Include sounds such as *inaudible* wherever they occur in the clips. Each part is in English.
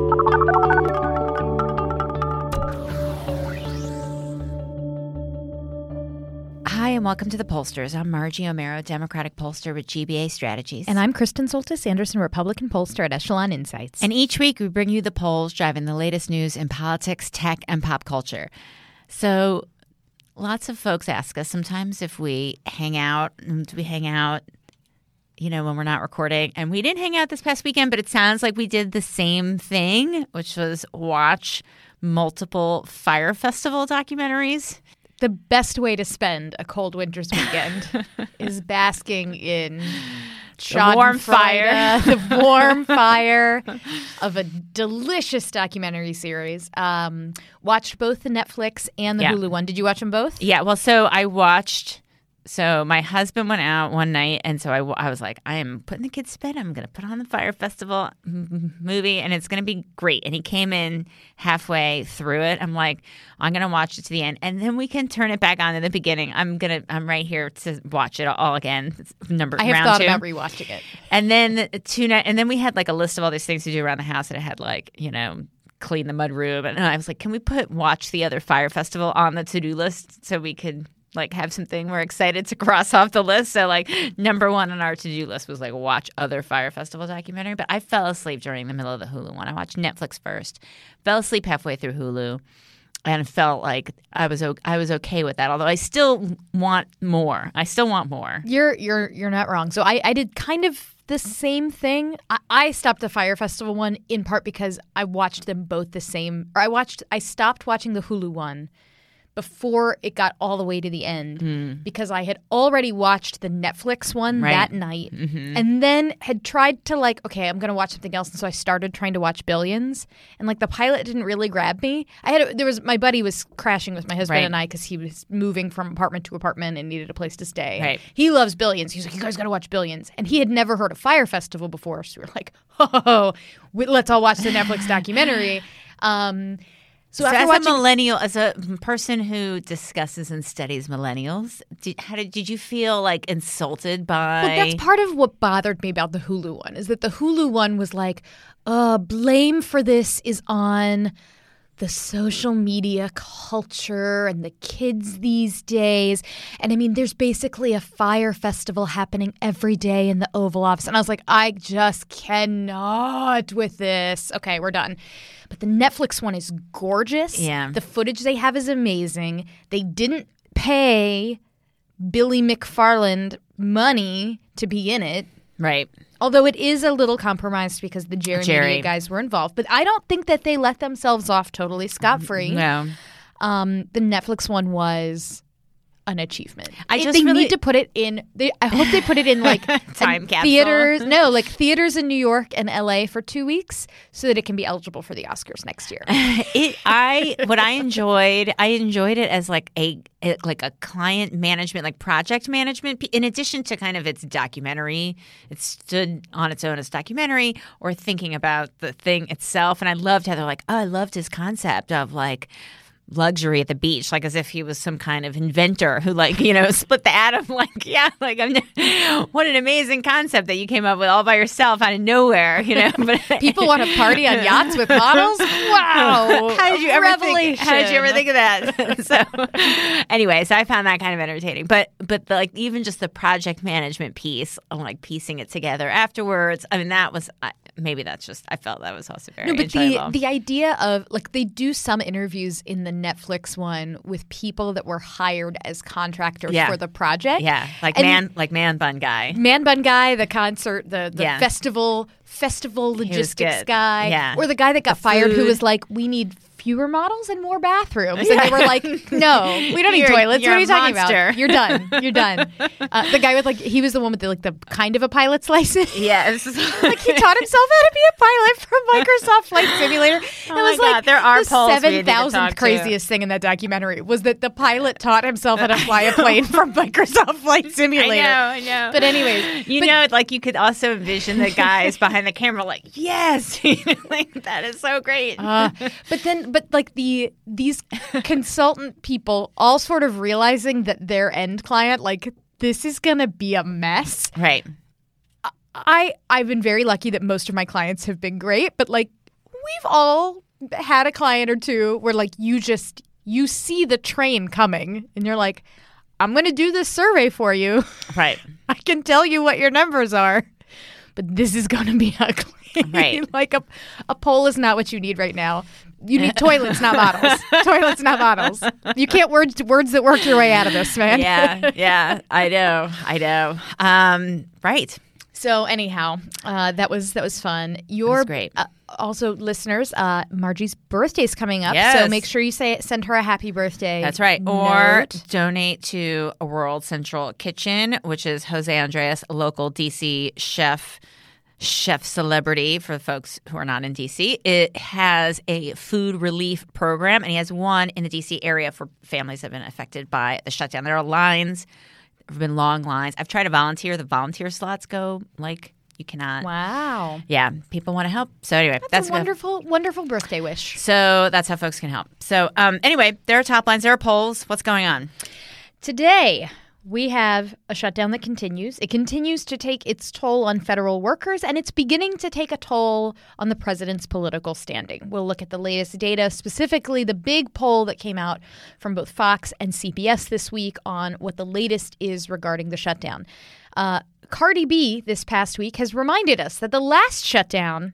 Hi, and welcome to the Pollsters. I'm Margie Omero, Democratic pollster with GBA Strategies. And I'm Kristen Soltis Anderson, Republican pollster at Echelon Insights. And each week we bring you the polls driving the latest news in politics, tech, and pop culture. So lots of folks ask us sometimes if we hang out. Do we hang out, you know, when we're not recording? And we didn't hang out this past weekend, but it sounds like we did the same thing, which was watch multiple Fyre Festival documentaries. the best way to spend a cold winter's weekend *laughs* is basking in warm fire. *laughs* the warm *laughs* fire of a delicious documentary series. Um, watched both the Netflix and the Yeah. Hulu one. Did you watch them both? Yeah, well, so I watched. So my husband went out one night, and so I, I was like, I am putting the kids to bed. I'm going to put on the Fyre Festival m- movie, and it's going to be great. And he came in halfway through it. I'm like, I'm going to watch it to the end, and then we can turn it back on in the beginning. I'm gonna, I'm right here to watch it all again. It's number I have thought two. about rewatching it. And then two night, and then we had like a list of all these things to do around the house, and it had like you know clean the mud room, and I was like, can we put watch the other Fyre Festival on the to do list so we could like have something we're excited to *laughs* cross off the list. So like number one on our to do list was like watch other Fyre Festival documentary, but I fell asleep during the middle of the Hulu one. I watched Netflix first, fell asleep halfway through Hulu. And felt like I was I was okay with that. Although I still want more. I still want more. You're you're you're not wrong. So I, I did kind of the same thing. I, I stopped the Fyre Festival one in part because I watched them both the same. Or I watched I stopped watching the Hulu one before it got all the way to the end because I had already watched the Netflix one Right. that night and then had tried to like okay I'm gonna watch something else and so I started trying to watch Billions and like the pilot didn't really grab me. I had a, there was my buddy was crashing with my husband Right. and I because he was moving from apartment to apartment and needed a place to stay. Right. He loves Billions. He's like, you guys got to watch Billions. And he had never heard of Fyre Festival before. So we were like, *laughs* oh, let's all watch the Netflix documentary. *sighs* Um, so, So, as watching, a millennial, as a person who discusses and studies millennials, did, how did did you feel like insulted by? Well, that's part of what bothered me about the Hulu one is that the Hulu one was like, uh, blame for this is on the social media culture and the kids these days. And I mean, there's basically a Fyre Festival happening every day in the Oval Office. And I was like, I just cannot with this. Okay, we're done. But the Netflix one is gorgeous. Yeah. The footage they have is amazing. They didn't pay Billy McFarland money to be in it. right. Although it is a little compromised because the Jerry, Jerry. Media guys were involved, but I don't think that they let themselves off totally scot free. No, Um, the Netflix one was an achievement. I It- just they really- need to put it in. They, I hope they put it in *laughs* like Time capsule. theaters. No, like theaters in New York and LA for two weeks, so that it can be eligible for the Oscars next year. *laughs* it. I what I enjoyed. I enjoyed it as like a like a client management, like project management. In addition to kind of its documentary, it stood on its own as documentary or thinking about the thing itself. And I loved how they're like, oh, I loved his concept of like luxury at the beach, like as if he was some kind of inventor who, like, you know, *laughs* split the atom. *laughs* Like, yeah, like, I'm, *laughs* what an amazing concept that you came up with all by yourself out of nowhere, you know. But People want to party on yachts with models. Wow! how did you ever think? How did you ever think of that? so, anyway, so I found that kind of entertaining. But, but the, like even just the project management piece, like piecing it together afterwards. I mean, that was I maybe that's just I felt that was also very No, but the enjoyable. the idea of like they do some interviews in the Netflix one with people that were hired as contractors Yeah. for the project. yeah, like And- man, like man bun guy. Man Bun guy, the concert, the, the Yeah. festival festival logistics guy, Yeah. or the guy that got fired who was like, "We need fewer models and more bathrooms. And they were like, no, *laughs* we don't need toilets. what are you talking monster. about? You're done. You're done. *laughs* Uh, the guy with like, he was the one with the, like the kind of a pilot's license. Yes. *laughs* like he taught himself how to be a pilot from Microsoft Flight Simulator. It Oh my was like God, there are the polls we need to seven talk thousandth to. craziest thing in that documentary was that the pilot taught himself how to fly a plane from Microsoft Flight Simulator. I know, I know. But anyways, you know, like you could also envision the guys behind the camera, like, yes, like that is so great. Uh, but then, but like the these *laughs* consultant people all sort of realizing that their end client, like this is gonna be a mess. right. I I've been very lucky that most of my clients have been great, but like we've all had a client or two where like you just you see the train coming and you're like, I'm gonna do this survey for you. *laughs* Right. I can tell you what your numbers are, but this is gonna be *laughs* ugly. Right. like a a poll is not what you need right now. You need toilets, not bottles. *laughs* toilets, not bottles. You can't words words that work your way out of this, man. Yeah, yeah, I know, I know. Um, right. So anyhow, uh, that was that was fun. Your was great. Uh, also, listeners, uh, Margie's birthday is coming up, so make sure you say send her a happy birthday. That's right. Or note. donate to a World Central Kitchen, which is Jose Andres, local DC chef, chef celebrity for the folks who are not in DC. It has a food relief program, and he has one in the DC area for families that have been affected by the shutdown. There are lines, there have been long lines. I've tried to volunteer. The volunteer slots go like you cannot. wow, Yeah, people want to help. So anyway, that's, that's a wonderful, wonderful birthday wish. So that's how folks can help. So um, anyway, there are top lines, there are polls. What's going on? Today, we have a shutdown that continues. It continues to take its toll on federal workers, and it's beginning to take a toll on the president's political standing. We'll look at the latest data, specifically the big poll that came out from both Fox and CBS this week on what the latest is regarding the shutdown. Uh, Cardi B this past week has reminded us that the last shutdown,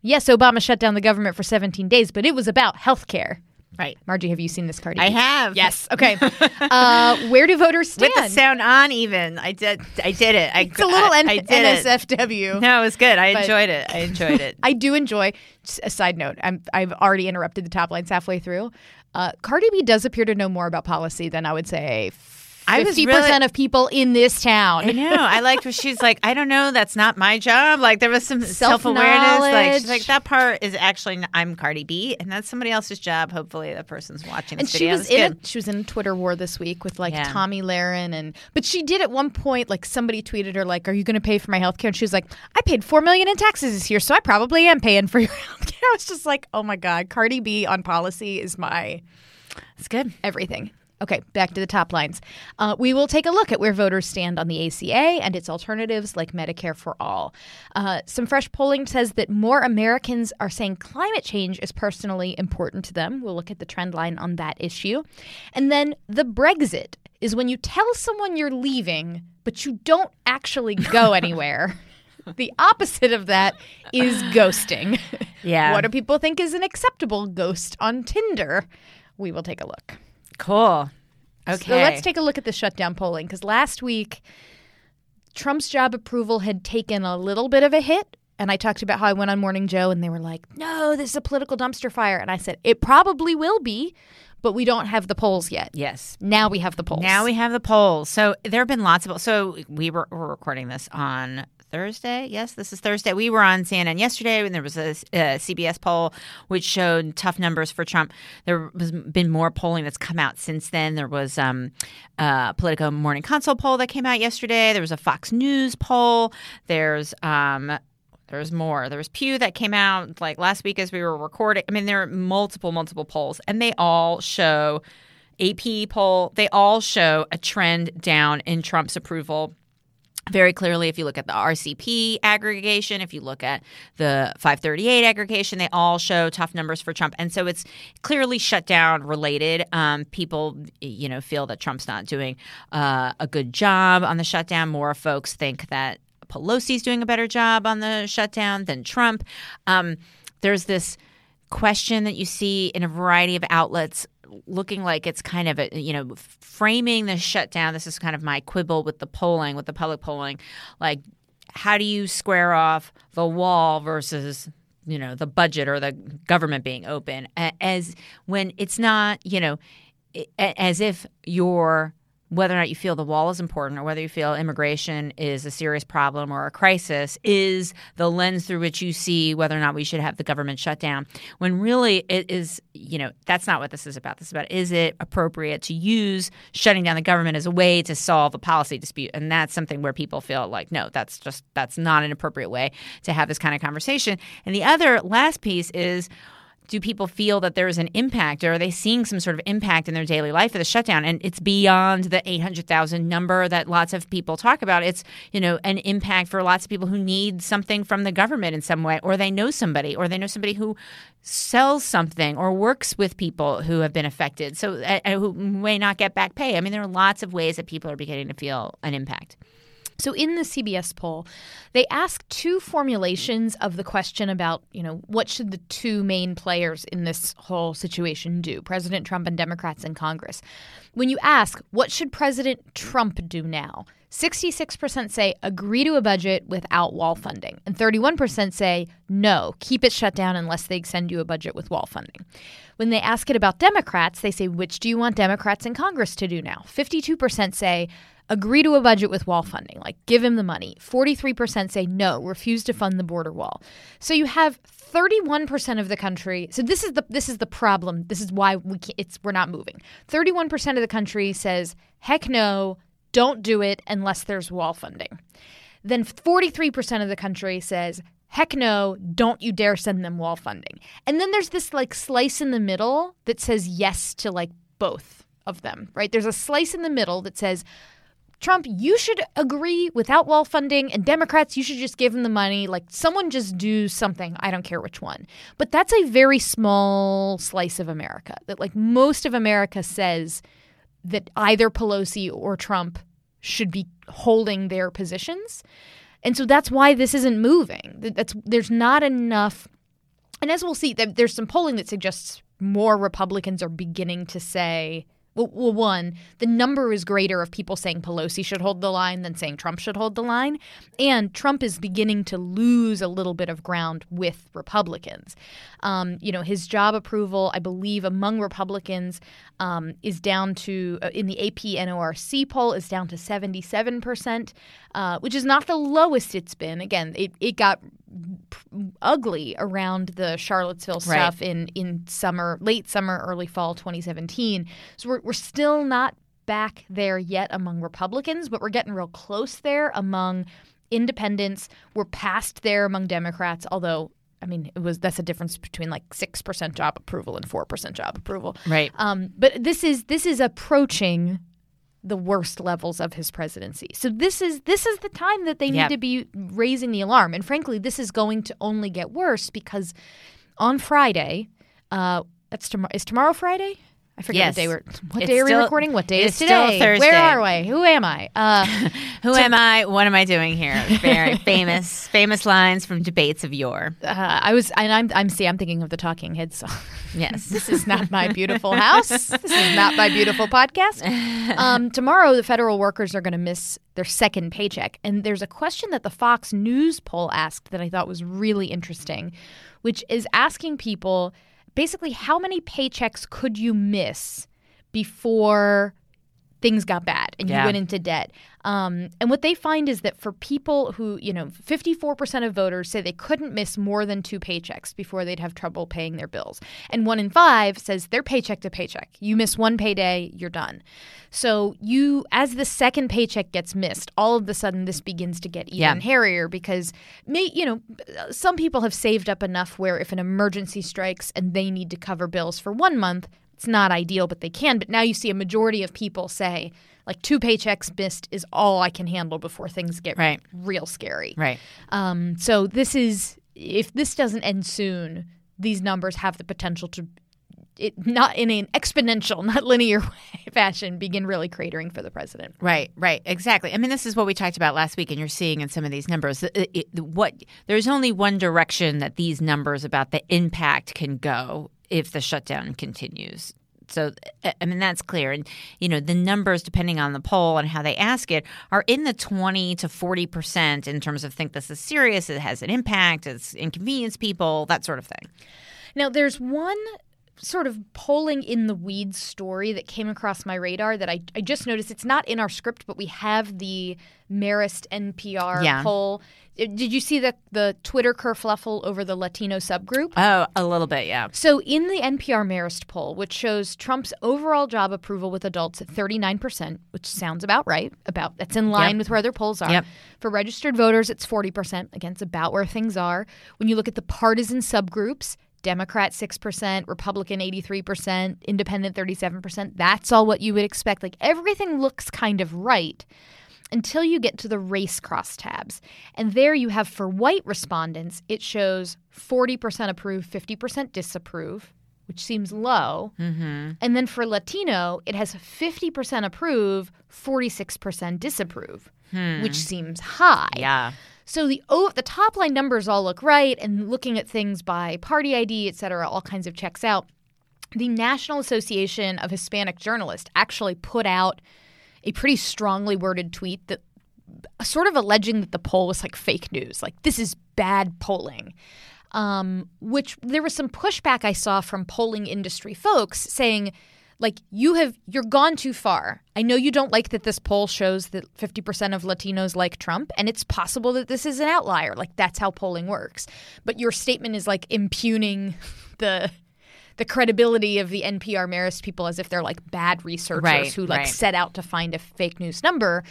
yes, Obama shut down the government for 17 days, but it was about health care. Right. Margie, have you seen this Cardi I B? have. Yes. Okay. *laughs* uh, where do voters stand? With the sound on, even I did. I did it. I, it's a little I, N- I did it. NSFW. No, it was good. I enjoyed it. I enjoyed it. *laughs* I do enjoy. A side note: I'm, I've already interrupted the top lines halfway through. Uh, Cardi B does appear to know more about policy than I would say. I was Fifty percent really- of people in this town. I know. I liked when she's like, I don't know, that's not my job. Like there was some self awareness. Like she's like that part is actually I'm Cardi B, and that's somebody else's job. Hopefully, the person's watching and this she was in a, she was in a Twitter war this week with like Yeah. Tomi Lahren and but she did at one point like somebody tweeted her like, "Are you going to pay for my health care?" And she was like, "I paid four million in taxes this year, so I probably am paying for *laughs* your health care." I was just like, "Oh my god, Cardi B on policy is my." It's good. everything. Okay, back to the top lines. Uh, we will take a look at where voters stand on the ACA and its alternatives like Medicare for All. Uh, some fresh polling says that more Americans are saying climate change is personally important to them. We'll look at the trend line on that issue. And then the Brexit is when you tell someone you're leaving, but you don't actually go *laughs* anywhere. The opposite of that is ghosting. Yeah. what do people think is an acceptable ghost on Tinder? We will take a look. Cool. Okay. So let's take a look at the shutdown polling because last week Trump's job approval had taken a little bit of a hit. And I talked about how I went on Morning Joe and they were like, no, this is a political dumpster fire. And I said, it probably will be, but we don't have the polls yet. Yes. Now we have the polls. Now we have the polls. So there have been lots of. So we were, we're recording this on Thursday. Yes, this is Thursday. We were on CNN yesterday, and there was a, uh CBS poll which showed tough numbers for Trump. There has been more polling that's come out since then. There was um, a Politico Morning Consult poll that came out yesterday. There was a Fox News poll. There's um, there's more. There was Pew that came out like last week as we were recording. I mean, there are multiple, multiple polls, and they all show AP poll. They all show a trend down in Trump's approval. Very clearly, if you look at the RCP aggregation, if you look at the 538 aggregation, they all show tough numbers for Trump, and so it's clearly shutdown related. Um, people, you know, feel that Trump's not doing uh, a good job on the shutdown. More folks think that Pelosi's doing a better job on the shutdown than Trump. Um, there's this question that you see in a variety of outlets looking like it's kind of a you know framing the shutdown. This is kind of my quibble with the polling with the public polling. Like how do you square off the wall versus you know the budget or the government being open? As when it's not you know as if you're whether or not you feel the wall is important or whether you feel immigration is a serious problem or a crisis is the lens through which you see whether or not we should have the government shut down. When really it is, you know, that's not what this is about. This is about is it appropriate to use shutting down the government as a way to solve a policy dispute? And that's something where people feel like, no, that's just, that's not an appropriate way to have this kind of conversation. And the other last piece is, do people feel that there is an impact or are they seeing some sort of impact in their daily life of the shutdown? And it's beyond the 800,000 number that lots of people talk about. It's you know an impact for lots of people who need something from the government in some way or they know somebody or they know somebody who sells something or works with people who have been affected. So uh, who may not get back pay. I mean there are lots of ways that people are beginning to feel an impact so in the CBS poll, they asked two formulations of the question about, you know, what should the two main players in this whole situation do, President Trump and Democrats in Congress. When you ask, what should President Trump do now? 66% say agree to a budget without wall funding, and 31% say no, keep it shut down unless they send you a budget with wall funding. When they ask it about Democrats, they say, which do you want Democrats in Congress to do now? 52% say agree to a budget with wall funding, like give him the money. 43% say no, refuse to fund the border wall. So you have 31% of the country. So this is the this is the problem. This is why we it's we're not moving. 31% of the country says heck no, don't do it unless there's wall funding. Then 43% of the country says heck no, don't you dare send them wall funding. And then there's this like slice in the middle that says yes to like both of them, right? There's a slice in the middle that says Trump, you should agree without wall funding, and Democrats, you should just give them the money. Like, someone just do something. I don't care which one. But that's a very small slice of America. That, like, most of America says that either Pelosi or Trump should be holding their positions. And so that's why this isn't moving. That's there's not enough. And as we'll see, there's some polling that suggests more Republicans are beginning to say well, one, the number is greater of people saying Pelosi should hold the line than saying Trump should hold the line. And Trump is beginning to lose a little bit of ground with Republicans. Um, you know, his job approval, I believe, among Republicans um, is down to, uh, in the AP NORC poll, is down to 77%, uh, which is not the lowest it's been. Again, it, it got ugly around the Charlottesville stuff right. in in summer, late summer, early fall 2017. So we're we're still not back there yet among Republicans, but we're getting real close there among independents. We're past there among Democrats, although I mean, it was that's a difference between like six percent job approval and four percent job approval. Right. Um, but this is this is approaching the worst levels of his presidency. So this is this is the time that they yep. need to be raising the alarm. And frankly, this is going to only get worse because on Friday, uh, that's tomorrow. Is tomorrow Friday? I forget yes. what day we're. What it's day are we recording? What day is today? Thursday. Where are we? Who am I? Uh, *laughs* Who am I? What am I doing here? *laughs* Very famous, famous lines from debates of yore. Uh, I was, and I'm, I'm. See, I'm thinking of the Talking Heads song. *laughs* Yes, this is not my beautiful house. This is not my beautiful podcast. Um, tomorrow, the federal workers are going to miss their second paycheck, and there's a question that the Fox News poll asked that I thought was really interesting, which is asking people basically how many paychecks could you miss before things got bad and you went into debt. Um, and what they find is that for people who, you know, 54% of voters say they couldn't miss more than two paychecks before they'd have trouble paying their bills. And one in five says they're paycheck to paycheck. You miss one payday, you're done. So you, as the second paycheck gets missed, all of a sudden this begins to get even yeah. hairier because, may, you know, some people have saved up enough where if an emergency strikes and they need to cover bills for one month, it's not ideal, but they can. But now you see a majority of people say, like, two paychecks missed is all I can handle before things get right. real scary. Right. Um, so this is, if this doesn't end soon, these numbers have the potential to it not in an exponential, *laughs* not linear *laughs* fashion, begin really cratering for the president. Right, right, exactly. I mean, this is what we talked about last week, and you're seeing in some of these numbers. It, it, what there's only one direction that these numbers about the impact can go, if the shutdown continues So, I mean, that's clear. And, you know, the numbers, depending on the poll and how they ask it, are in the 20 to 40% in terms of think this is serious, it has an impact, it's inconvenience people, that sort of thing. Now, there's one sort of polling in the weeds story that came across my radar that I, I just noticed it's not in our script, but we have the Marist NPR Yeah. poll. Uh, Did you see the the Twitter kerfluffle over the Latino subgroup? Oh, a little bit, yeah. So, in the NPR Marist poll, which shows Trump's overall job approval with adults at 39%, which sounds about right, about that's in line Yep. with where other polls are. Yep. For registered voters, it's 40%. Again, it's about where things are. When you look at the partisan subgroups, Democrat 6%, Republican 83%, Independent 37%, that's all what you would expect. Like everything looks kind of right until you get to the race crosstabs. And there you have for white respondents, it shows 40% approve, 50% disapprove, which seems low. Mm-hmm. And then for Latino, it has 50% approve, 46% disapprove, which seems high. Yeah. So the oh, the top line numbers all look right, and looking at things by party ID, et cetera, all kinds of checks out. The National Association of Hispanic Journalists actually put out a pretty strongly worded tweet that sort of alleging that the poll was like fake news, like this is bad polling. Um, which there was some pushback I saw from polling industry folks saying, like you have you're gone too far. I know you don't like that this poll shows that 50% of Latinos like Trump and it's possible that this is an outlier. Like that's how polling works. But your statement is like impugning *laughs* the the credibility of the NPR Marist people as if they're like bad researchers Right, who like right. set out to find a fake news number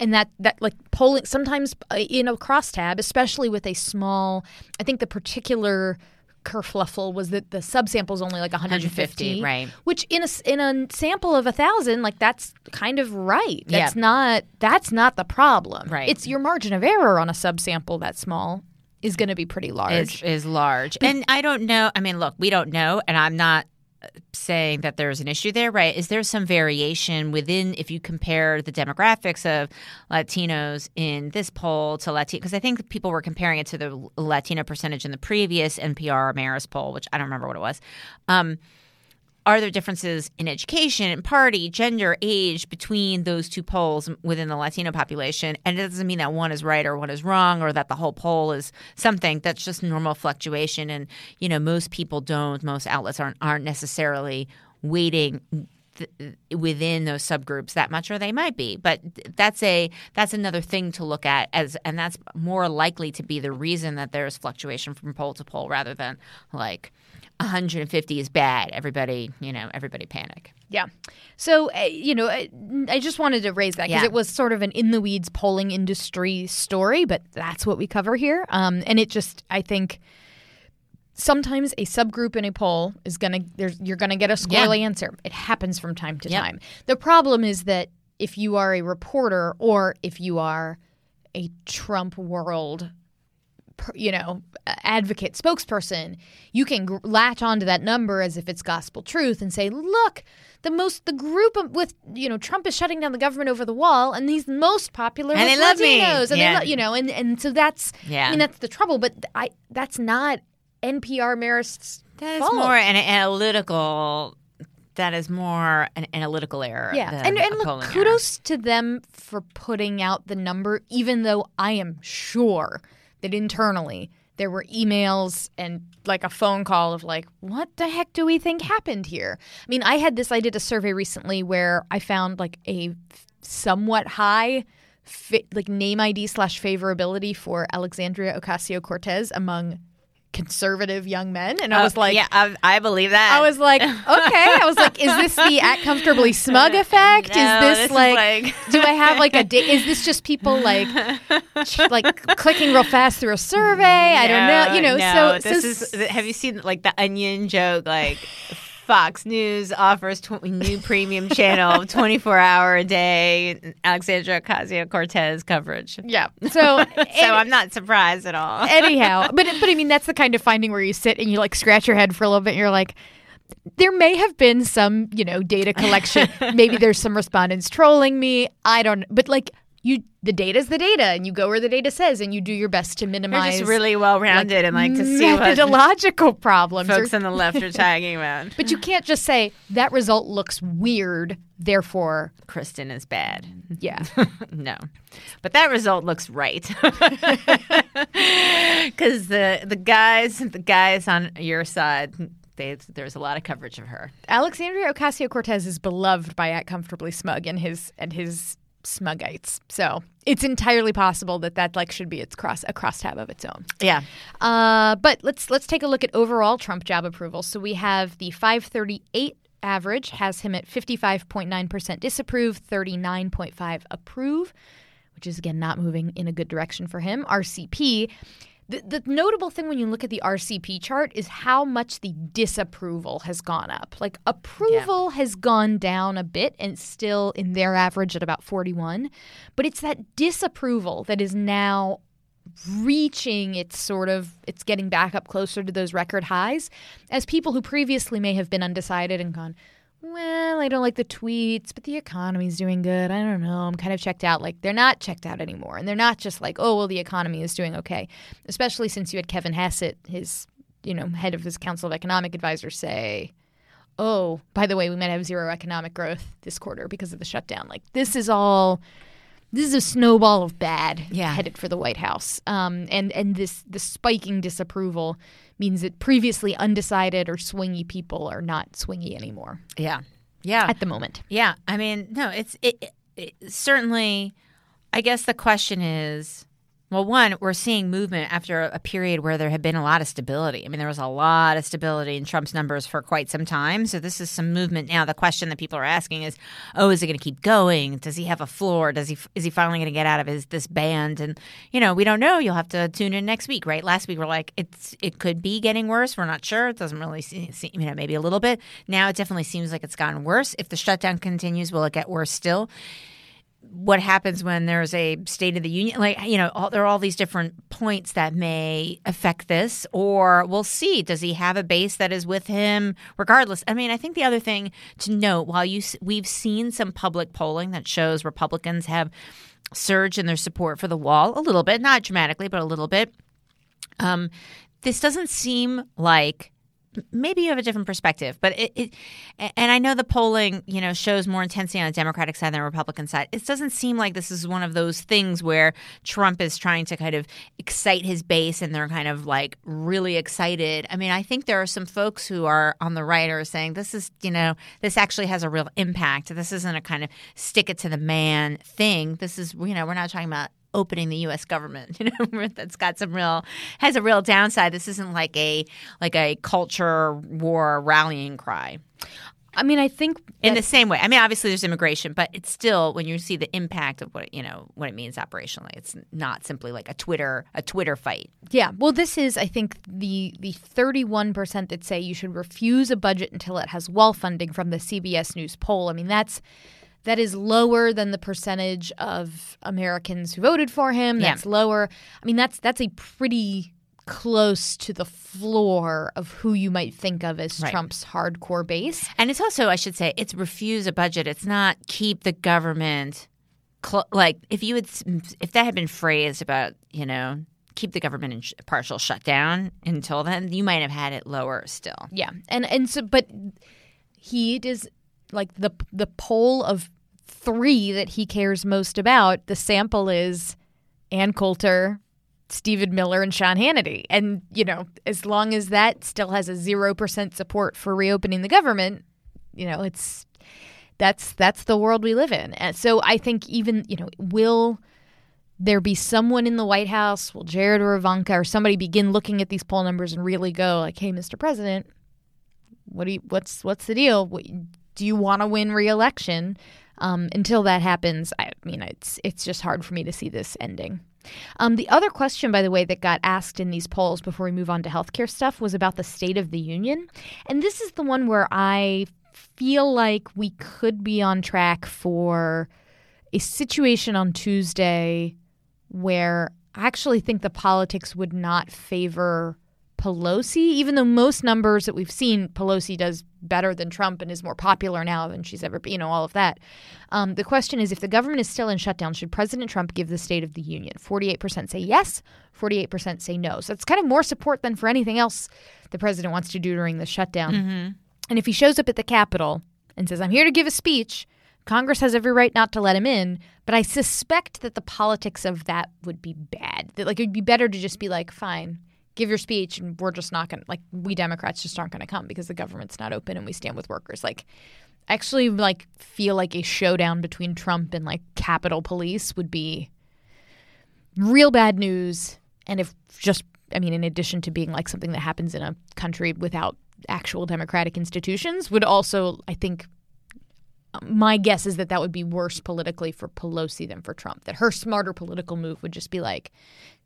and that that like polling sometimes uh, in a crosstab especially with a small i think the particular kerfluffle was that the subsample is only like 150, 150, right. which in a in a sample of a thousand like that's kind of right Yeah. that's not that's not the problem Right. it's your margin of error on a subsample that small is going to be pretty large is is large. and I don't know. I mean, look, we don't know, and I'm not saying that there's an issue there, right? Is there some variation within if you compare the demographics of Latinos in this poll to Latino? Because I think people were comparing it to the Latino percentage in the previous NPR Marist poll, which I don't remember what it was. Um, are there differences in education, party, gender, age between those two polls within the Latino population? And it doesn't mean that one is right or one is wrong or that the whole poll is something that's just normal fluctuation. And, you know, most people don't, most outlets aren't, aren't necessarily weighting th- within those subgroups that much or they might be but that's a that's another thing to look at as and that's more likely to be the reason that there's fluctuation from poll to poll rather than like 150 is bad everybody you know everybody panic Yeah. So, uh, you know, I, I just wanted to raise that because Yeah. it was sort of an in the weeds polling industry story, but that's what we cover here. Um, and it just, I think sometimes a subgroup in a poll is going to, there's you're going to get a squirrely answer. It happens from time to Yep. time. The problem is that if you are a reporter or if you are a Trump world you know, advocate spokesperson, you can gr- latch onto that number as if it's gospel truth and say, look, the most the group with you know Trump is shutting down the government over the wall, and he's most popular And they love me. And Yeah. they lo- you know, and and so that's Yeah. I mean that's the trouble, but I that's not NPR Marist's that is fault. more an analytical that is more an analytical error Yeah, than and and look, polling error. kudos to them for putting out the number, even though I am sure that internally there were emails and like a phone call of like, what the heck do we think happened here? I mean, I had this. I did a survey recently where I found like a somewhat high. Fi- like name ID slash favorability for Alexandria Ocasio Cortez among conservative young men, and I uh, was Oh, like, yeah I, I believe that I was like, *laughs* okay. I was like, is this the at comfortably smug *laughs* effect? No, is this, this is like, like- do I have like a date? Is this just people like, *laughs* like clicking real fast through a survey? I don't know. You know, no, so this so is. Have you seen like the Onion joke? Like Fox News offers tw- new premium channel, *laughs* twenty four hour a day, Alexandra Ocasio Cortez coverage. yeah. So, *laughs* So I'm not surprised at all. anyhow, *laughs* but but I mean that's the kind of finding where you sit and you like scratch your head for a little bit. and You're like. There may have been some, you know, data collection. Maybe there's some respondents trolling me. I don't. But like, you the data's the data, and you go where the data says, and you do your best to You're minimize just really well rounded and like to see what methodological problems. or- folks on the left are talking about. *laughs* but you can't just say that result looks weird, therefore, Kristen is bad. yeah. *laughs* no, but that result looks right *laughs* because the the guys the guys on your side. They, there's a lot of coverage of her. Alexandria Ocasio Cortez is beloved by at comfortably smug and his and his smugites. So it's entirely possible that that like should be its cross a crosstab of its own. Yeah, Uh, but let's let's take a look at overall Trump job approval. So we have the 538 average has him at 55.9% disapprove, 39.5 approve, which is again not moving in a good direction for him. RCP the, the notable thing when you look at the RCP chart is how much the disapproval has gone up. Like approval has gone down a bit and still in their average at about 41, but it's that disapproval that is now reaching its sort of it's getting back up closer to those record highs as people who previously may have been undecided and gone well i don't like the tweets but the economy's doing good. I don't know. I'm kind of checked out. Like they're not checked out anymore. And they're not just like oh well the economy is doing okay. Especially since you had kevin hassett his you know head of his council of economic advisors say oh by the way we might have zero economic growth this quarter because of the shutdown. Like this is all this is a snowball of bad Yeah. headed for the White House. Um, and and this the spiking disapproval means that previously undecided or swingy people are not swingy anymore yeah, yeah. at the moment. Yeah, I mean, no, it's it, it, it certainly. I guess the question is, well, one, we're seeing movement after a period where there had been a lot of stability. I mean, there was a lot of stability in Trump's numbers for quite some time. So this is some movement now. The question that people are asking is, oh, is it going to keep going? Does he have a floor? Does he is he finally going to get out of his this band? And you know, we don't know. You'll have to tune in next week, right? Last week we're like, it's it could be getting worse. We're not sure. It doesn't really seem, seem you know maybe a little bit. Now it definitely seems like it's gotten worse. If the shutdown continues, will it get worse still? What happens when there's a state of the union like you know all, there are all these different points that may affect this or we'll see. Does he have a base that is with him regardless? I mean i think the other thing to note while you we've seen some public polling that shows republicans have surged in their support for the wall a little bit not dramatically but a little bit um, this doesn't seem like maybe you have a different perspective, but it, it and I know the polling, you know, shows more intensity on the Democratic side than the Republican side. It doesn't seem like this is one of those things where Trump is trying to kind of excite his base and they're kind of like really excited. I mean, I think there are some folks who are on the right are saying this is, you know, this actually has a real impact. This isn't a kind of stick it to the man thing. This is, you know, we're not talking about opening the U.S. government. *laughs* You know, that's got some real has a real downside. This isn't like a like a culture war rallying cry. I mean, I think In the same way, I mean, obviously there's immigration, but it's still when you see the impact of what it, you know what it means operationally. It's not simply like a Twitter a Twitter fight. Yeah, well, this is, I think, the the thirty one percent that say you should refuse a budget until it has wall funding from the CBS News poll. I mean, that's that is lower than the percentage of Americans who voted for him. Yeah. That's lower. I mean, that's that's a pretty close to the floor of who you might think of as Right. Trump's hardcore base. And it's also, I should say, it's refuse a budget. It's not keep the government cl- like if you had if that had been phrased about you know keep the government in sh- partial shutdown until then, you might have had it lower still. Yeah, and and so, but he is like the the poll of three that he cares most about. The sample is Ann Coulter, Stephen Miller, and Sean Hannity, and you know, as long as that still has a zero percent support for reopening the government, you know, it's that's that's the world we live in. And so I think even you know will there be someone in the White House, will Jared or Ivanka or somebody begin looking at these poll numbers and really go like, "Hey, Mr. President, what do you, what's what's the deal? Do you want to win re-election?" Um, until that happens, I mean, it's it's just hard for me to see this ending. Um, the other question, by the way, that got asked in these polls before we move on to healthcare stuff was about the State of the Union, and this is the one where I feel like we could be on track for a situation on Tuesday where I actually think the politics would not favor Pelosi, even though most numbers that we've seen, Pelosi does better than Trump and is more popular now than she's ever been, you know, all of that. Um, the question is if the government is still in shutdown, should President Trump give the State of the Union? 48% say yes, 48% say no. So it's kind of more support than for anything else the president wants to do during the shutdown. Mm-hmm. And if he shows up at the Capitol and says, I'm here to give a speech, Congress has every right not to let him in, but I suspect that the politics of that would be bad. That like it would be better to just be like, fine, give your speech, and we're just not gonna like we Democrats just aren't gonna come because the government's not open and we stand with workers. Like, I actually like feel like a showdown between Trump and like Capitol Police would be real bad news. And if just, I mean, in addition to being like something that happens in a country without actual democratic institutions, would also, I think, my guess is that that would be worse politically for Pelosi than for Trump. That her smarter political move would just be like,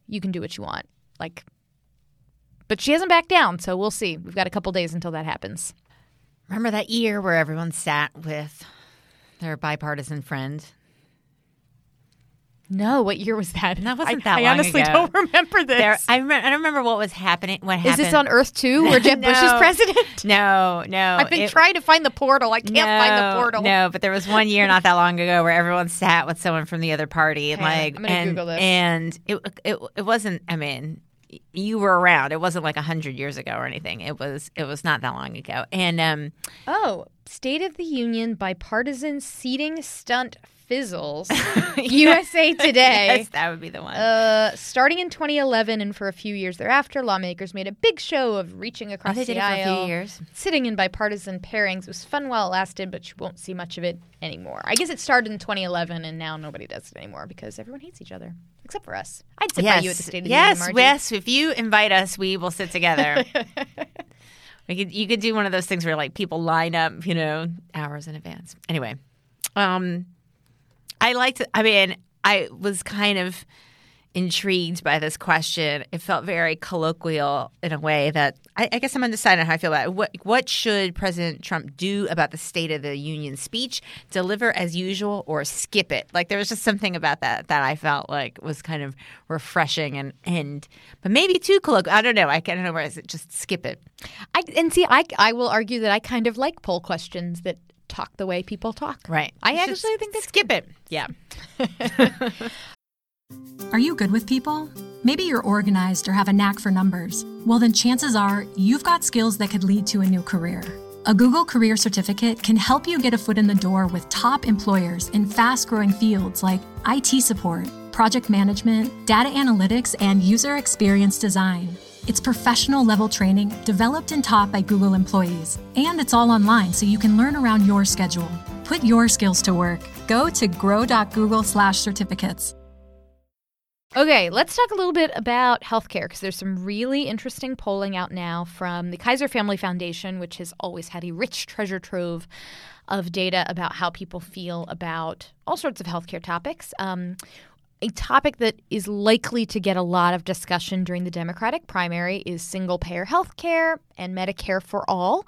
you can do what you want. Like, but she hasn't backed down, so we'll see. We've got a couple days until that happens. Remember that year where everyone sat with their bipartisan friend? No, what year was that? That wasn't I, that I long honestly ago. don't *laughs* remember this. There, I, remember, I don't remember what was happening. What Is happened? this on Earth too, where *laughs* Jeb Bush is president? *laughs* No, no. I've been it- trying to find the portal. I can't find the portal. No, but there was one year not that long ago where everyone sat with someone from the other party and like I'm gonna and, Google this. and it it it wasn't I mean you were around. It wasn't like hundred years ago or anything. It was it was not that long ago. And um Oh, State of the Union bipartisan seating stunt fizzles. *laughs* USA *laughs* Today. yes, that would be the one. Uh, starting in 2011 and for a few years thereafter, lawmakers made a big show of reaching oh, across they the did it for a aisle, few years. sitting in bipartisan pairings. It was fun while it lasted, but you won't see much of it anymore. I guess it started in 2011, and now nobody does it anymore because everyone hates each other, except for us. I'd sit by you at the State of the yes, Union, Margie. yes. If you invite us, we will sit together. *laughs* we could, you could do one of those things where like people line up, you know, hours in advance. Anyway, um, I liked. I mean, I was kind of intrigued by this question. It felt very colloquial in a way that I, I guess I'm undecided on how I feel about it. What what should President Trump do about the State of the Union speech? Deliver as usual or skip it? Like there was just something about that that I felt like was kind of refreshing and and but maybe too colloquial. I don't know. I don't know where is it. Just skip it. I, and see, I, I will argue that I kind of like poll questions that talk the way people talk. Right. I You actually think that's skip it. Yeah. *laughs* Are you good with people? Maybe you're organized or have a knack for numbers. Well, then chances are you've got skills that could lead to a new career. A Google Career Certificate can help you get a foot in the door with top employers in fast growing fields like IT support, project management, data analytics, and user experience design. It's professional level training developed and taught by Google employees, and it's all online so you can learn around your schedule. Put your skills to work. Go to grow.google/slash-certificates. Okay, let's talk a little bit about healthcare because there's some really interesting polling out now from the Kaiser Family Foundation, which has always had a rich treasure trove of data about how people feel about all sorts of healthcare topics. Um, a topic that is likely to get a lot of discussion during the Democratic primary is single payer health care and Medicare for all.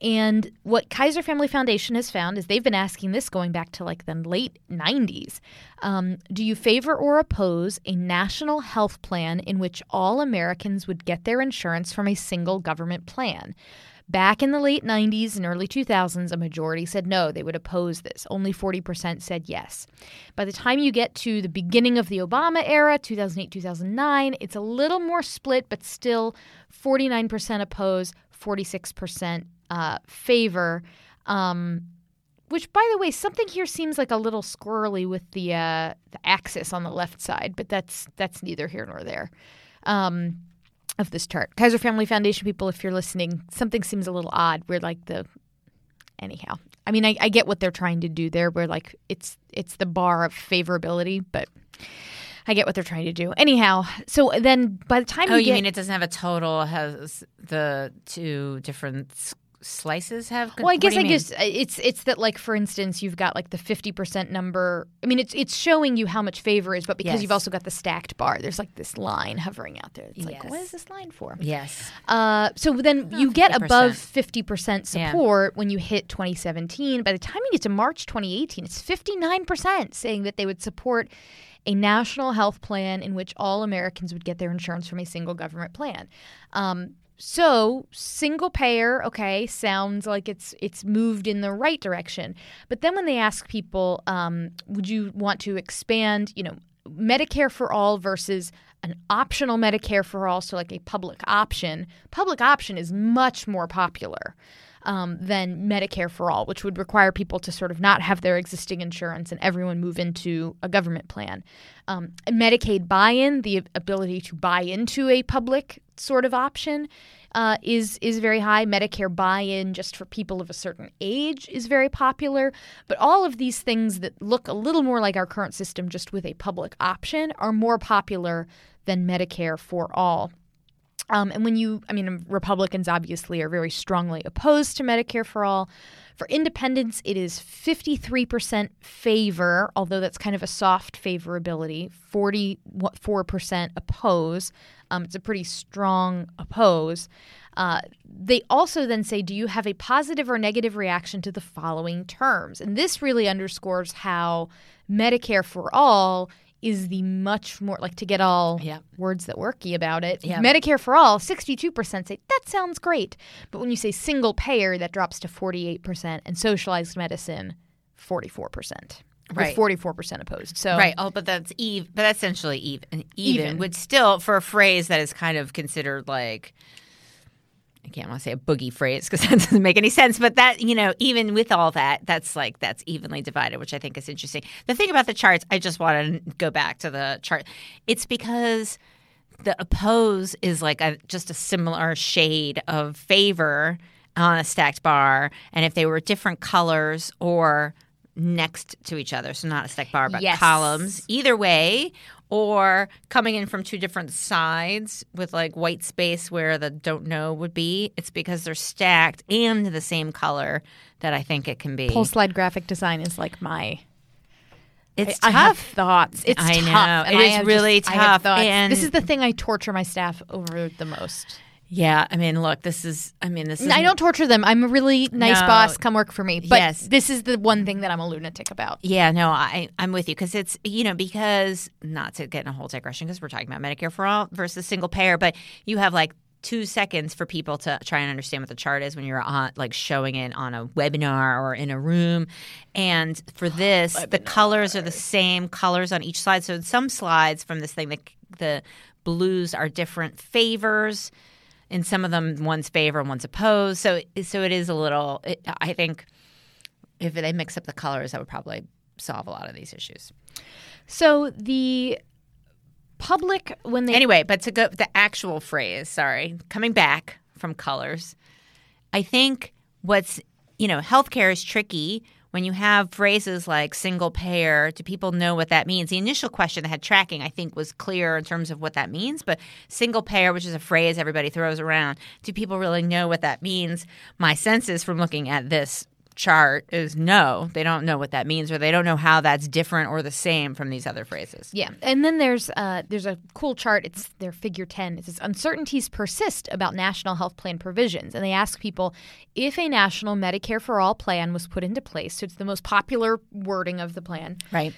And what Kaiser Family Foundation has found is they've been asking this going back to like the late 90s. Um, do you favor or oppose a national health plan in which all Americans would get their insurance from a single government plan? Back in the late 90s and early 2000s, a majority said no, they would oppose this. Only 40% said yes. By the time you get to the beginning of the Obama era, 2008, 2009, it's a little more split, but still 49% oppose, 46% uh, favor. Um, which, by the way, something here seems like a little squirrely with the uh, the axis on the left side, but that's that's neither here nor there. Um, of this chart. Kaiser Family Foundation people, if you're listening, something seems a little odd. We're like the anyhow. I mean, I, I get what they're trying to do there. We're like it's it's the bar of favorability, but I get what they're trying to do. Anyhow, so then by the time Oh, you you get mean it doesn't have a total? Has the two different slices have? Well, I guess I mean? guess uh, it's it's that like for instance, you've got like the fifty percent number. I mean, it's it's showing you how much favor is, but because you've also got the stacked bar, there's like this line hovering out there. It's like, what is this line for? Yes. Uh, so then you get 50%. above 50% Yeah. support when you hit 2017. By the time you get to March 2018, it's 59% saying that they would support a national health plan in which all Americans would get their insurance from a single government plan. Um, so single payer, okay, sounds like it's it's moved in the right direction. But then when they ask people, um, would you want to expand, you know, Medicare for all versus an optional Medicare for all, so like a public option, public option is much more popular um, than Medicare for all, which would require people to sort of not have their existing insurance and everyone move into a government plan. Um, Medicaid buy in, the ability to buy into a public sort of option. Uh, is is very high. Medicare buy-in just for people of a certain age is very popular. But all of these things that look a little more like our current system, just with a public option, are more popular than Medicare for all. Um, and when you, I mean, Republicans obviously are very strongly opposed to Medicare for all. For independents, it is 53% favor, although that's kind of a soft favorability, 44% oppose. Um, it's a pretty strong oppose. Uh, they also then say, Do you have a positive or negative reaction to the following terms? And this really underscores how Medicare for all is the much more like to get all words that worky about it. Medicare for all, 62% say that sounds great. But when you say single payer, that drops to 48%, and socialized medicine, 44%. Right. With 44% opposed. So Right. Oh, but that's even. But that's essentially even. Even, Even. would still for a phrase that is kind of considered like. I can't want to say a boogie phrase because *laughs* that doesn't make any sense. But that you know, even with all that, that's like that's evenly divided, which I think is interesting. The thing about the charts, I just want to go back to the chart. It's because the oppose is like a just a similar shade of favor on a stacked bar, and if they were different colors or next to each other, so not a stacked bar but Yes. columns, either way, or coming in from two different sides with like white space where the don't know would be, it's because they're stacked and the same color that I think it can be. Poll slide graphic design is like my. it's I, I have thoughts. It's I tough. know. and It is really just- tough, and- this is the thing I torture my staff over the most. Yeah, I mean, look, this is. I mean, this is. I don't torture them. I'm a really nice No. boss. Come work for me. But Yes. this is the one thing that I'm a lunatic about. Yeah, no, I I'm with you because it's you know because not to get in a whole digression because we're talking about Medicare for all versus single payer, but you have like two seconds for people to try and understand what the chart is when you're on like showing it on a webinar or in a room, and for *sighs* this the colors are the same colors on each slide. So in some slides from this thing, the the blues are different favors. In some of them, one's favor and one's opposed. So so it is a little. It, I think if they mix up the colors, that would probably solve a lot of these issues. So the public when they Anyway, but to go the actual phrase, sorry, coming back from colors, I think what's you know, healthcare is tricky when you have phrases like single payer. Do people know what that means? The initial question that had tracking, I think, was clear in terms of what that means. But single payer, which is a phrase everybody throws around, do people really know what that means? My sense is from looking at this chart is no, they don't know what that means, or they don't know how that's different or the same from these other phrases. Yeah, and then there's uh, there's a cool chart. It's their figure ten. It says uncertainties persist about national health plan provisions, and they ask people if a national Medicare for all plan was put into place. So it's the most popular wording of the plan. Right.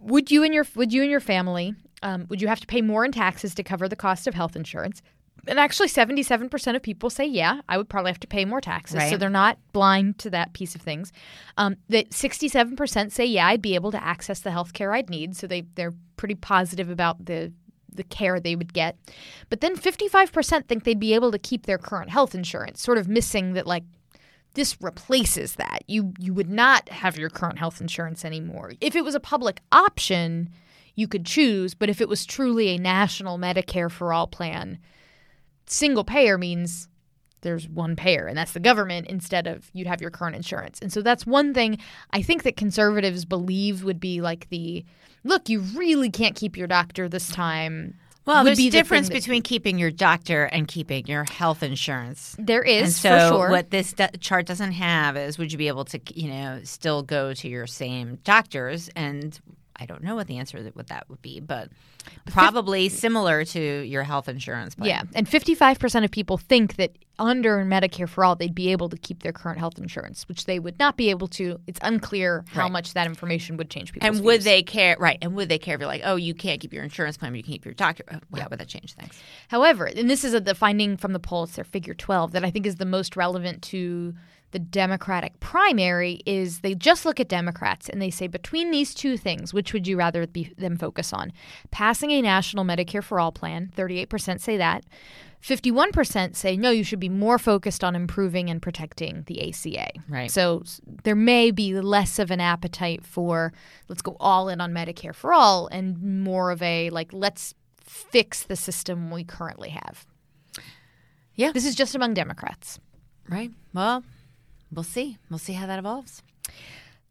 Would you and your would you and your family um, would you have to pay more in taxes to cover the cost of health insurance? And actually, seventy-seven percent of people say, "Yeah, I would probably have to pay more taxes." So they're not blind to that piece of things. Um, that sixty-seven percent say, "Yeah, I'd be able to access the health care I'd need." So they they're pretty positive about the the care they would get. But then fifty-five percent think they'd be able to keep their current health insurance, sort of missing that like this replaces that. You you would not have your current health insurance anymore. If it was a public option, you could choose, but if it was truly a national Medicare for all plan, single payer means there's one payer and that's the government instead of you'd have your current insurance. And so that's one thing I think that conservatives believe would be like the look, you really can't keep your doctor this time. Well, there's be a the difference that- between keeping your doctor and keeping your health insurance. There is and so for sure. what this do- chart doesn't have is would you be able to you know still go to your same doctors and I don't know what the answer what that would be, but probably similar to your health insurance plan. Yeah, and 55% of people think that under Medicare for all, they'd be able to keep their current health insurance, which they would not be able to. It's unclear how Right. much that information would change people's And would views. they care? Right. And would they care if you're like, oh, you can't keep your insurance plan, but you can keep your doctor? Uh, oh, How would that change things? However, and this is a, the finding from the poll, it's their figure 12, that I think is the most relevant to the Democratic primary is they just look at Democrats and they say between these two things, which would you rather be, them focus on? Passing a national Medicare for all plan, 38% say that. 51% say no, you should be more focused on improving and protecting the ACA. Right. So there may be less of an appetite for let's go all in on Medicare for all and more of a like let's fix the system we currently have. Yeah. This is just among Democrats. Right. Well, we'll see. We'll see how that evolves.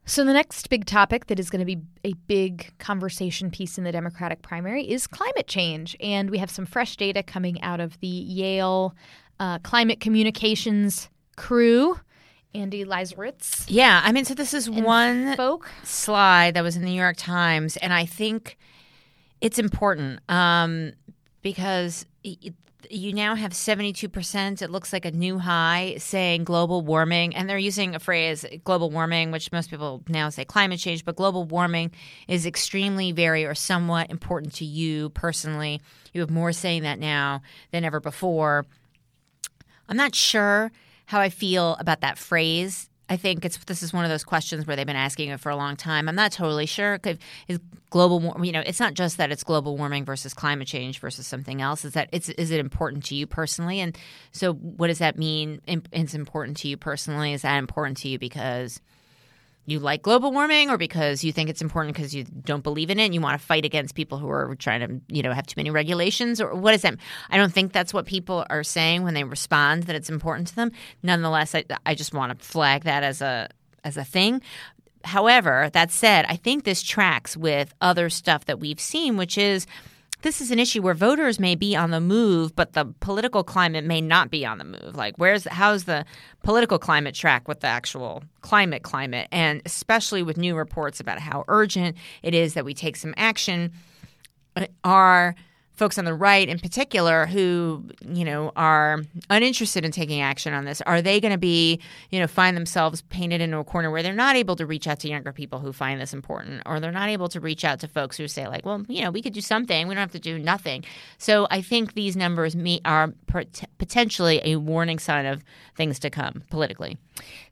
So the next big topic that is going to be a big conversation piece in the Democratic primary is climate change, and we have some fresh data coming out of the Yale uh, climate communications crew. Andy Leiserowitz Yeah. I mean, so this is one folk. slide that was in the New York Times, and I think it's important um, because y- you now have 72%, it looks like a new high, saying global warming. And they're using a phrase, global warming, which most people now say climate change, but global warming is extremely, very, or somewhat important to you personally. You have more saying that now than ever before. I'm not sure how I feel about that phrase. I think it's this is one of those questions where they've been asking it for a long time. I'm not totally sure. Is global, you know, it's not just that it's global warming versus climate change versus something else. Is that it's is it important to you personally? And so, what does that mean? It's important to you personally. Is that important to you because you like global warming or because you think it's important because you don't believe in it and you want to fight against people who are trying to you know have too many regulations or what is that? I don't think that's what people are saying when they respond that it's important to them. Nonetheless i, I just want to flag that as a as a thing. However that said i think this tracks with other stuff that we've seen which is this is an issue where voters may be on the move, but the political climate may not be on the move. Like, where's how's the political climate track with the actual climate climate, and especially with new reports about how urgent it is that we take some action. Uh, are folks on the right in particular who you know are uninterested in taking action on this are they going to be you know find themselves painted into a corner where they're not able to reach out to younger people who find this important or they're not able to reach out to folks who say like well you know we could do something. We don't have to do nothing. So i think these numbers are pot- potentially a warning sign of things to come politically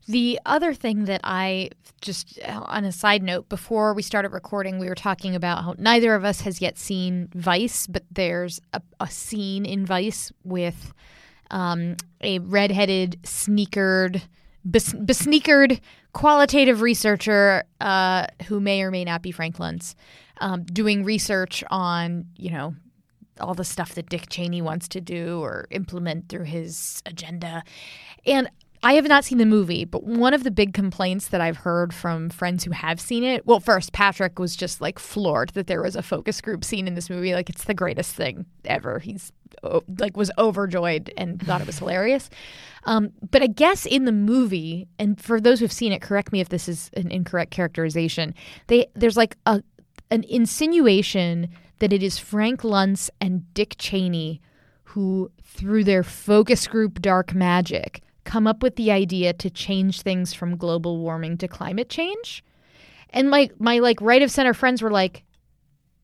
The other thing that I just on a side note, before we started recording, we were talking about how neither of us has yet seen Vice, but there's a, a scene in Vice with um, a redheaded, sneakered, bes- besneakered qualitative researcher uh, who may or may not be Frank Luntz, um, doing research on, you know, all the stuff that Dick Cheney wants to do or implement through his agenda. And I have not seen the movie, but one of the big complaints that I've heard from friends who have seen it, well, first, Patrick was just like floored that there was a focus group scene in this movie. Like, it's the greatest thing ever. He's oh, like was overjoyed and thought it was hilarious. Um, but I guess in the movie, and for those who've seen it, correct me if this is an incorrect characterization. They there's like a an insinuation that it is Frank Luntz and Dick Cheney who, through their focus group dark magic, come up with the idea to change things from global warming to climate change. And my my like right of center friends were like,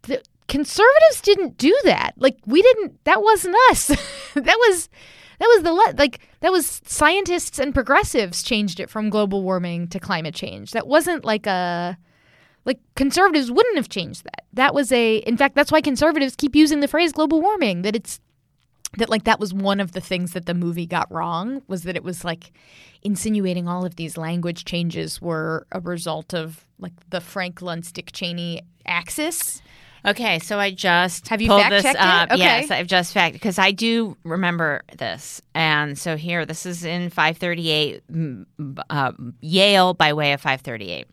the conservatives didn't do that. Like we didn't. That wasn't us. *laughs* that was that was the le- like that was scientists and progressives changed it from global warming to climate change. That wasn't like a like conservatives wouldn't have changed that. That was a in fact that's why conservatives keep using the phrase global warming that it's that like that was one of the things that the movie got wrong was that it was like insinuating all of these language changes were a result of like the Frank Luntz Dick Cheney axis. Okay, so I just Have you pulled this up. Okay. Yes, I've just fact because I do remember this, and so here this is in 538 mm, uh, Yale by way of 538.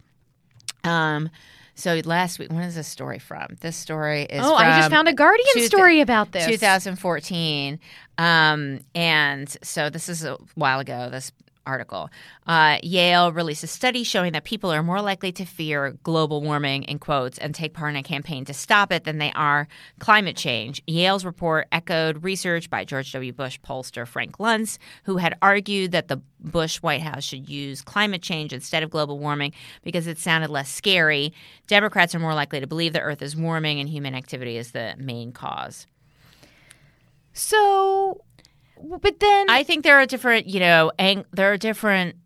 Um, so last week, when is this story from? This story is. Oh, I just found a Guardian two- story about this. 2014. Um, and so this is a while ago. This article. Uh, Yale released a study showing that people are more likely to fear global warming, in quotes, and take part in a campaign to stop it than they are climate change. Yale's report echoed research by George W. Bush pollster Frank Luntz, who had argued that the Bush White House should use climate change instead of global warming because it sounded less scary. Democrats are more likely to believe the Earth is warming and human activity is the main cause. So, but then I think there are different, you know, ang- there are different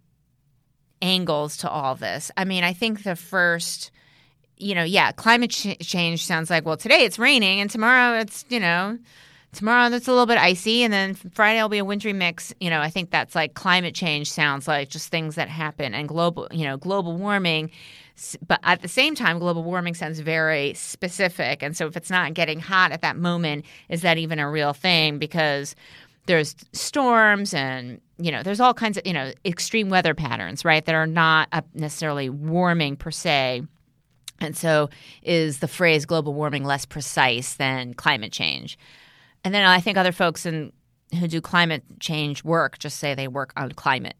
angles to all this. I mean, I think the first, you know, yeah, climate ch- change sounds like, well, today it's raining and tomorrow it's, you know, tomorrow it's a little bit icy and then Friday will be a wintry mix. You know, I think that's like climate change sounds like just things that happen and global, you know, global warming. But at the same time, global warming sounds very specific. And so if it's not getting hot at that moment, is that even a real thing? Because there's storms and you know there's all kinds of you know extreme weather patterns right that are not necessarily warming per se. And so is the phrase global warming less precise than climate change? And then i think other folks in, who do climate change work just say they work on climate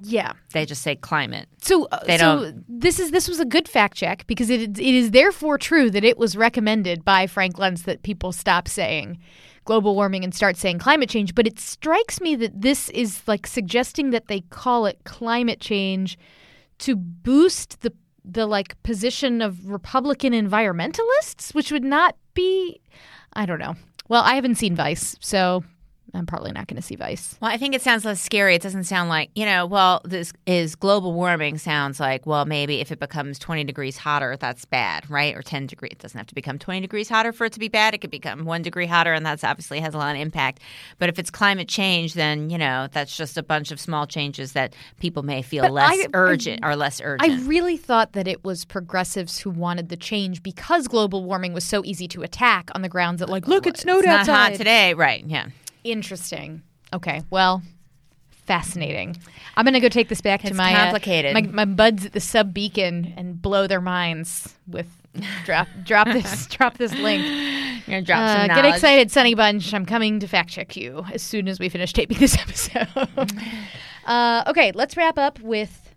yeah. They just say climate. So uh, They so don't- this is this was a good fact check because it it is therefore true that it was recommended by Frank Luntz that people stop saying global warming and start saying climate change. But it strikes me that this is like suggesting that they call it climate change to boost the the like position of republican environmentalists which would not be i don't know. Well i haven't seen vice so i'm probably not going to see vice Well, I think it sounds less scary. It doesn't sound like, you know, well, this is global warming sounds like, well, maybe if it becomes 20 degrees hotter, that's bad, right? Or 10 degrees. It doesn't have to become 20 degrees hotter for it to be bad. It could become one degree hotter, and that's obviously has a lot of impact. But if it's climate change, then, you know, that's just a bunch of small changes that people may feel But less I- I- urgent or less urgent. I really thought that it was progressives who wanted the change because global warming was so easy to attack on the grounds that, like, look, it snowed it's not outside. hot today, right? Yeah. Interesting. Okay, well, fascinating. I'm gonna go take this back to It's my uh, my, my buds at the sub beacon and blow their minds with drop *laughs* drop this drop this link. You're gonna drop Uh, some get excited, Sonny Bunch! I'm coming to fact check you as soon as we finish taping this *laughs* episode. *laughs* uh, okay, let's wrap up with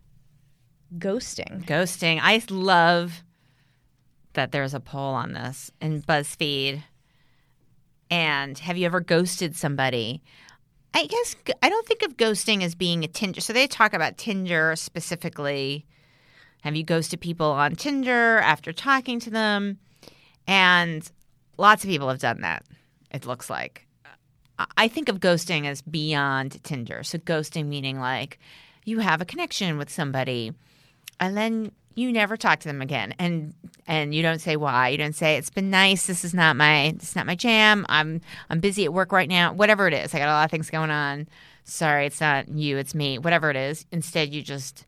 ghosting. Ghosting. I love that there's a poll on this in BuzzFeed. And have you ever ghosted somebody? I guess I don't think of ghosting as being a Tinder. So they talk about Tinder specifically. Have you ghosted people on Tinder after talking to them? And lots of people have done that, it looks like. I- think of ghosting as beyond Tinder. So ghosting meaning like you have a connection with somebody and then you never talk to them again and and you don't say why you don't say it's been nice this is not my it's not my jam i'm i'm busy at work right now whatever it is i got a lot of things going on sorry it's not you it's me whatever it is instead you just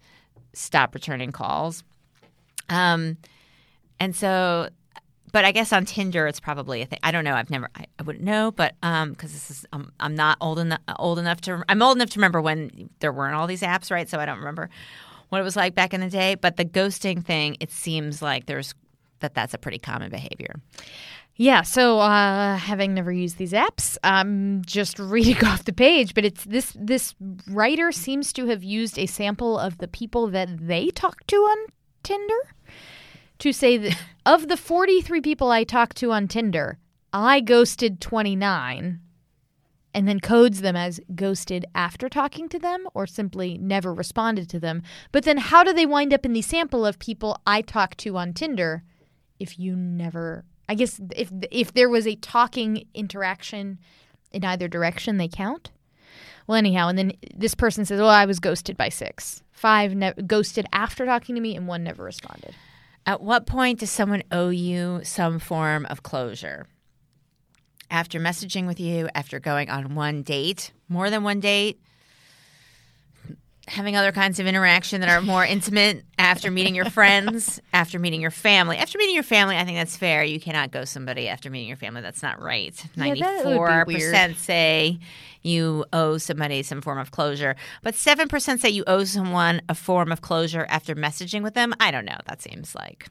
stop returning calls um and so but I guess on Tinder it's probably a thing. I don't know. I've never. I, I wouldn't know, but um, because this is um, I'm not old enough old enough to. I'm old enough to remember when there weren't all these apps, right? So I don't remember what it was like back in the day. But the ghosting thing, it seems like there's that that's a pretty common behavior. Yeah, so uh, having never used these apps, I'm just *laughs* reading off the page, but it's this this writer seems to have used a sample of the people that they talk to on Tinder to say that *laughs* of the 43 people I talked to on Tinder, I ghosted 29 and then codes them as ghosted after talking to them or simply never responded to them. But then how do they wind up in the sample of people I talked to on Tinder if you never I guess if if there was a talking interaction in either direction they count? Well, anyhow, and then this person says, "Well, I was ghosted by 6. 5 ne- ghosted after talking to me and one never responded." At what point does someone owe you some form of closure? After messaging with you, after going on one date, more than one date, having other kinds of interaction that are more intimate, after meeting your friends, *laughs* after meeting your family. After meeting your family, I think that's fair. You cannot go somebody after meeting your family. That's not right. Yeah, that would be Ninety-four percent say you owe somebody some form of closure, but seven percent say you owe someone a form of closure after messaging with them. I don't know. That seems like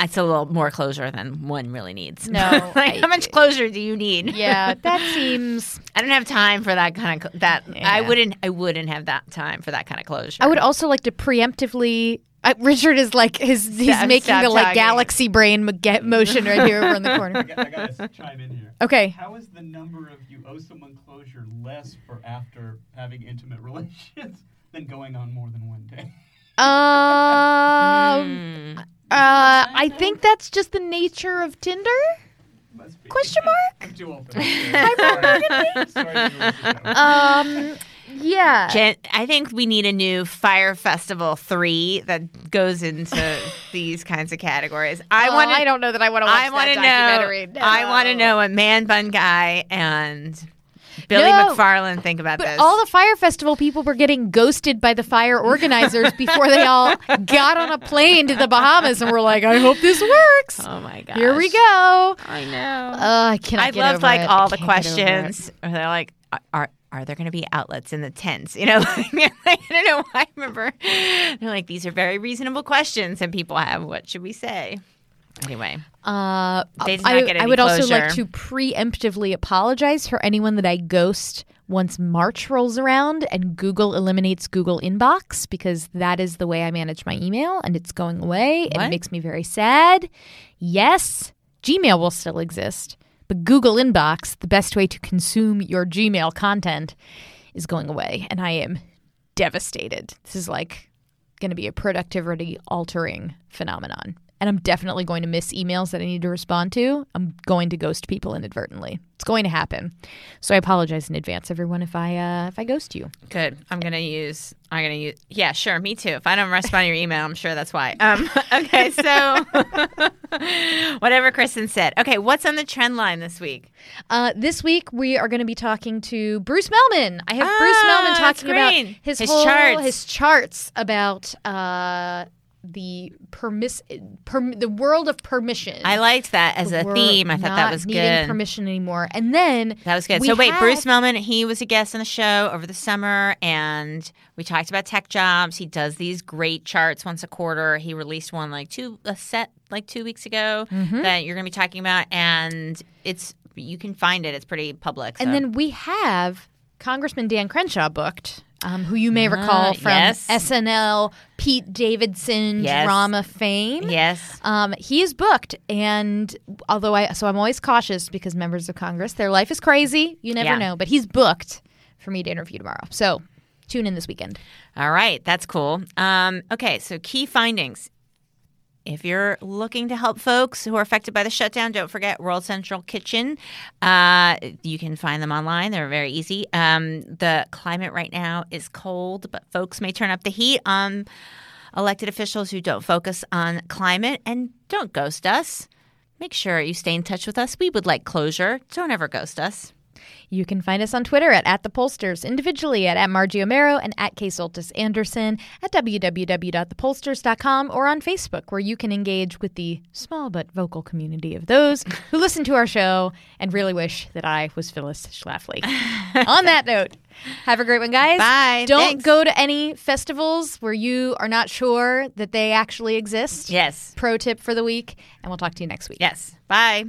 it's a little more closure than one really needs. No, *laughs* like I- how much closure do you need? Yeah, *laughs* that seems. I don't have time for that kind of cl- that. I wouldn't. I wouldn't have that time for that kind of closure. I would also like to preemptively. Uh, Richard is like his. He's Stop- making stop the like talking. galaxy brain mo- get motion right here over in the *laughs* I corner. got, I got to chime in here. Okay. How is the number of you owe someone closure less for after having intimate relations than going on more than one day? Um. Uh, I think that's just the nature of Tinder. Must be. Question mark? I'm too old for that. Sorry. Sorry to lose. Um. Yeah. Jen, I think we need a new Fyre Festival three that goes into *laughs* these kinds of categories. I Oh, want. I don't know that I want to watch I want to that documentary. know. I want to know a Man Bun Guy and Billy No. McFarland think about But this. all the Fyre Festival people were getting ghosted by the fire organizers *laughs* before they all got on a plane to the Bahamas and were like, "I hope this works." oh my god! Here we go. I know. Oh, I cannot. I over like it. all the can't get over it. questions. They're like, are- are are there going to be outlets in the tents? You know, *laughs* like, *laughs* I don't know. I remember they're like these are very reasonable questions, and people have what should we say? Anyway, Uh, They did not I, get I any would also like to preemptively apologize for anyone that I ghost once March rolls around and Google eliminates Google Inbox because that is the way I manage my email and it's going away. What? It makes me very sad. Yes, Gmail will still exist, but Google Inbox, the best way to consume your Gmail content, is going away. And I am devastated. This is like going to be a productivity altering phenomenon. And I'm definitely going to miss emails that I need to respond to. I'm going to ghost people inadvertently. It's going to happen. So I apologize in advance, everyone, if I uh, if I ghost you. good. I'm gonna use. I'm gonna use. Yeah, sure. Me too. If I don't respond to your email, I'm sure that's why. Um. *laughs* Okay. So, *laughs* whatever Kristen said. Okay. What's on the trend line this week? Uh, this week we are going to be talking to Bruce Mehlman. I have Bruce Ah, Mehlman talking about his, His whole, charts. his charts about uh, the permiss perm- the world of permission. I liked that as a theme. I thought that was needing good. permission anymore. And then That was good. so wait, had- Bruce Mehlman, he was a guest on the show over the summer, and we talked about tech jobs. He does these great charts once a quarter. He released one like two a set like two weeks ago Mm-hmm. that you're going to be talking about, and it's you can find it. It's pretty public. And then we have Congressman Dan Crenshaw booked, um, who you may recall Ah, from yes. SNL, Pete Davidson Yes. drama fame. yes, Um, he is booked, and although I so I'm always cautious because members of Congress, their life is crazy. You never Yeah. know, but he's booked for me to interview tomorrow. So tune in this weekend. all right, that's cool. Um, okay, so key findings. If you're looking to help folks who are affected by the shutdown, don't forget World Central Kitchen. Uh, you can find them online. They're very easy. Um, the climate right now is cold, but folks may turn up the heat on elected officials who don't focus on climate and don't ghost us. Make sure you stay in touch with us. We would like closure. Don't ever ghost us. You can find us on Twitter at, at the pollsters, individually at, at Margie Omero and at K Soltis Anderson, at www.thepollsters.com, or on Facebook, where you can engage with the small but vocal community of those *laughs* who listen to our show and really wish that I was Phyllis Schlafly. *laughs* on that note, have a great one, guys. Bye. Don't Thanks. go to any festivals where you are not sure that they actually exist. Yes. Pro tip for the week, and we'll talk to you next week. Yes. Bye.